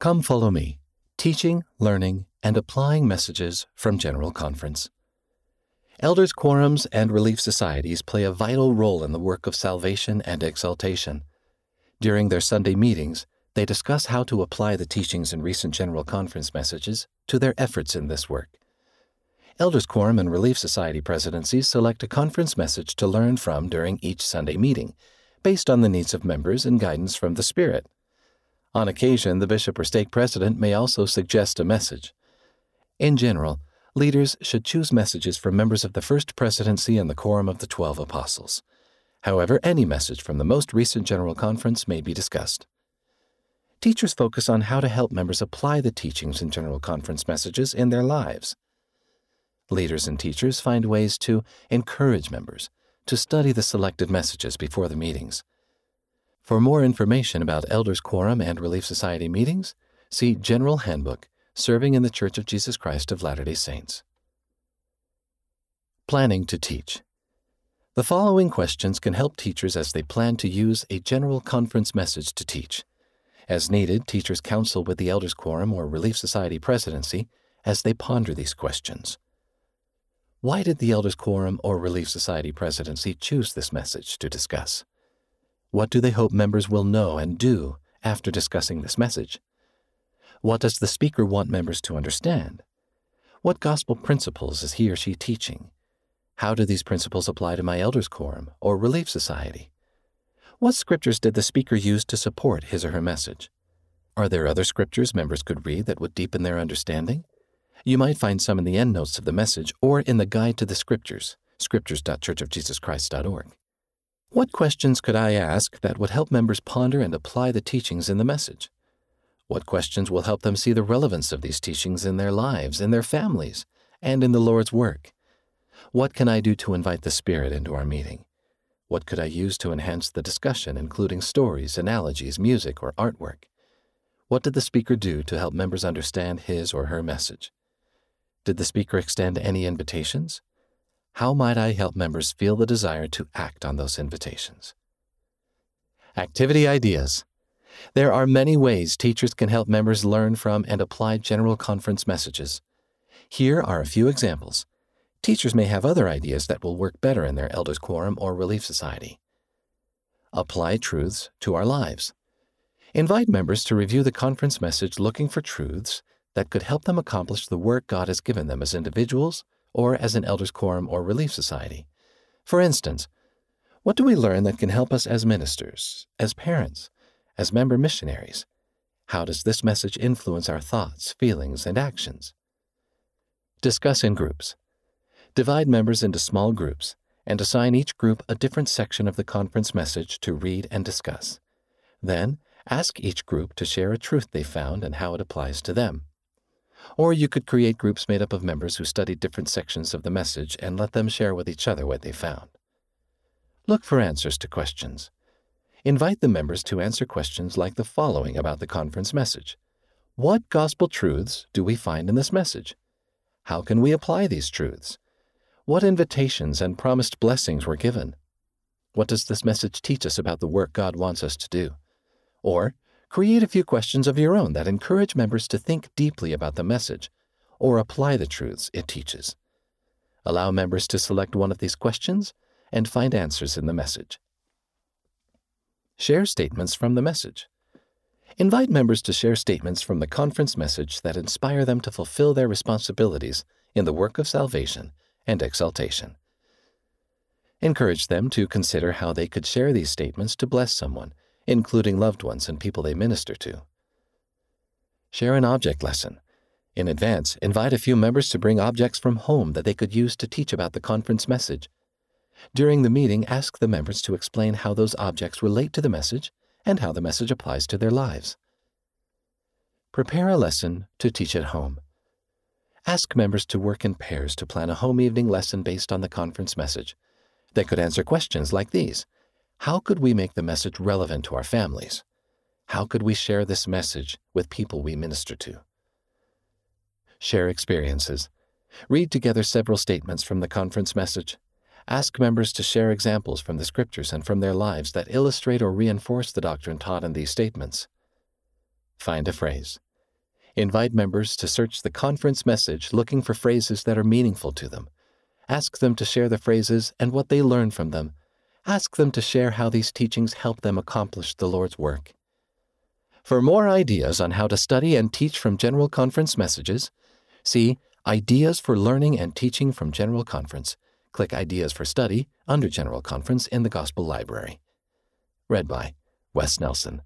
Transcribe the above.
Come follow me, teaching, learning, and applying messages from General Conference. Elders' quorums and relief societies play a vital role in the work of salvation and exaltation. During their Sunday meetings, they discuss how to apply the teachings in recent General Conference messages to their efforts in this work. Elders Quorum and Relief Society presidencies select a conference message to learn from during each Sunday meeting, based on the needs of members and guidance from the Spirit. On occasion, the bishop or stake president may also suggest a message. In general, leaders should choose messages from members of the First Presidency and the Quorum of the Twelve Apostles. However, any message from the most recent General Conference may be discussed. Teachers focus on how to help members apply the teachings in General Conference messages in their lives. Leaders and teachers find ways to encourage members to study the selected messages before the meetings. For more information about Elders Quorum and Relief Society meetings, see General Handbook Serving in the Church of Jesus Christ of Latter day Saints. Planning to teach. The following questions can help teachers as they plan to use a general conference message to teach. As needed, teachers counsel with the Elders Quorum or Relief Society presidency as they ponder these questions. Why did the Elders Quorum or Relief Society presidency choose this message to discuss? What do they hope members will know and do after discussing this message? What does the speaker want members to understand? What gospel principles is he or she teaching? How do these principles apply to my Elders Quorum or Relief Society? What scriptures did the speaker use to support his or her message? Are there other scriptures members could read that would deepen their understanding? You might find some in the endnotes of the message or in the Guide to the Scriptures, scriptures.churchofjesuschrist.org. What questions could I ask that would help members ponder and apply the teachings in the message? What questions will help them see the relevance of these teachings in their lives, in their families, and in the Lord's work? What can I do to invite the Spirit into our meeting? What could I use to enhance the discussion, including stories, analogies, music, or artwork? What did the speaker do to help members understand his or her message? Did the speaker extend any invitations? How might I help members feel the desire to act on those invitations? Activity ideas. There are many ways teachers can help members learn from and apply General Conference messages. Here are a few examples. Teachers may have other ideas that will work better in their Elders Quorum or Relief Society. Apply truths to our lives. Invite members to review the conference message looking for truths that could help them accomplish the work God has given them as individuals or as an elders quorum or relief society. For instance, what do we learn that can help us as ministers, as parents, as member missionaries? How does this message influence our thoughts, feelings, and actions? Discuss in groups. Divide members into small groups and assign each group a different section of the conference message to read and discuss. Then, ask each group to share a truth they found and how it applies to them. Or you could create groups made up of members who studied different sections of the message and let them share with each other what they found. Look for answers to questions. Invite the members to answer questions like the following about the conference message What gospel truths do we find in this message? How can we apply these truths? What invitations and promised blessings were given? What does this message teach us about the work God wants us to do? Or, Create a few questions of your own that encourage members to think deeply about the message or apply the truths it teaches. Allow members to select one of these questions and find answers in the message. Share statements from the message. Invite members to share statements from the conference message that inspire them to fulfill their responsibilities in the work of salvation and exaltation. Encourage them to consider how they could share these statements to bless someone including loved ones and people they minister to. Share an object lesson. In advance, invite a few members to bring objects from home that they could use to teach about the conference message. During the meeting, ask the members to explain how those objects relate to the message and how the message applies to their lives. Prepare a lesson to teach at home. Ask members to work in pairs to plan a home evening lesson based on the conference message. They could answer questions like these how could we make the message relevant to our families? How could we share this message with people we minister to? Share experiences. Read together several statements from the conference message. Ask members to share examples from the scriptures and from their lives that illustrate or reinforce the doctrine taught in these statements. Find a phrase. Invite members to search the conference message looking for phrases that are meaningful to them. Ask them to share the phrases and what they learned from them. Ask them to share how these teachings help them accomplish the Lord's work. For more ideas on how to study and teach from General Conference messages, see Ideas for Learning and Teaching from General Conference. Click Ideas for Study under General Conference in the Gospel Library. Read by Wes Nelson.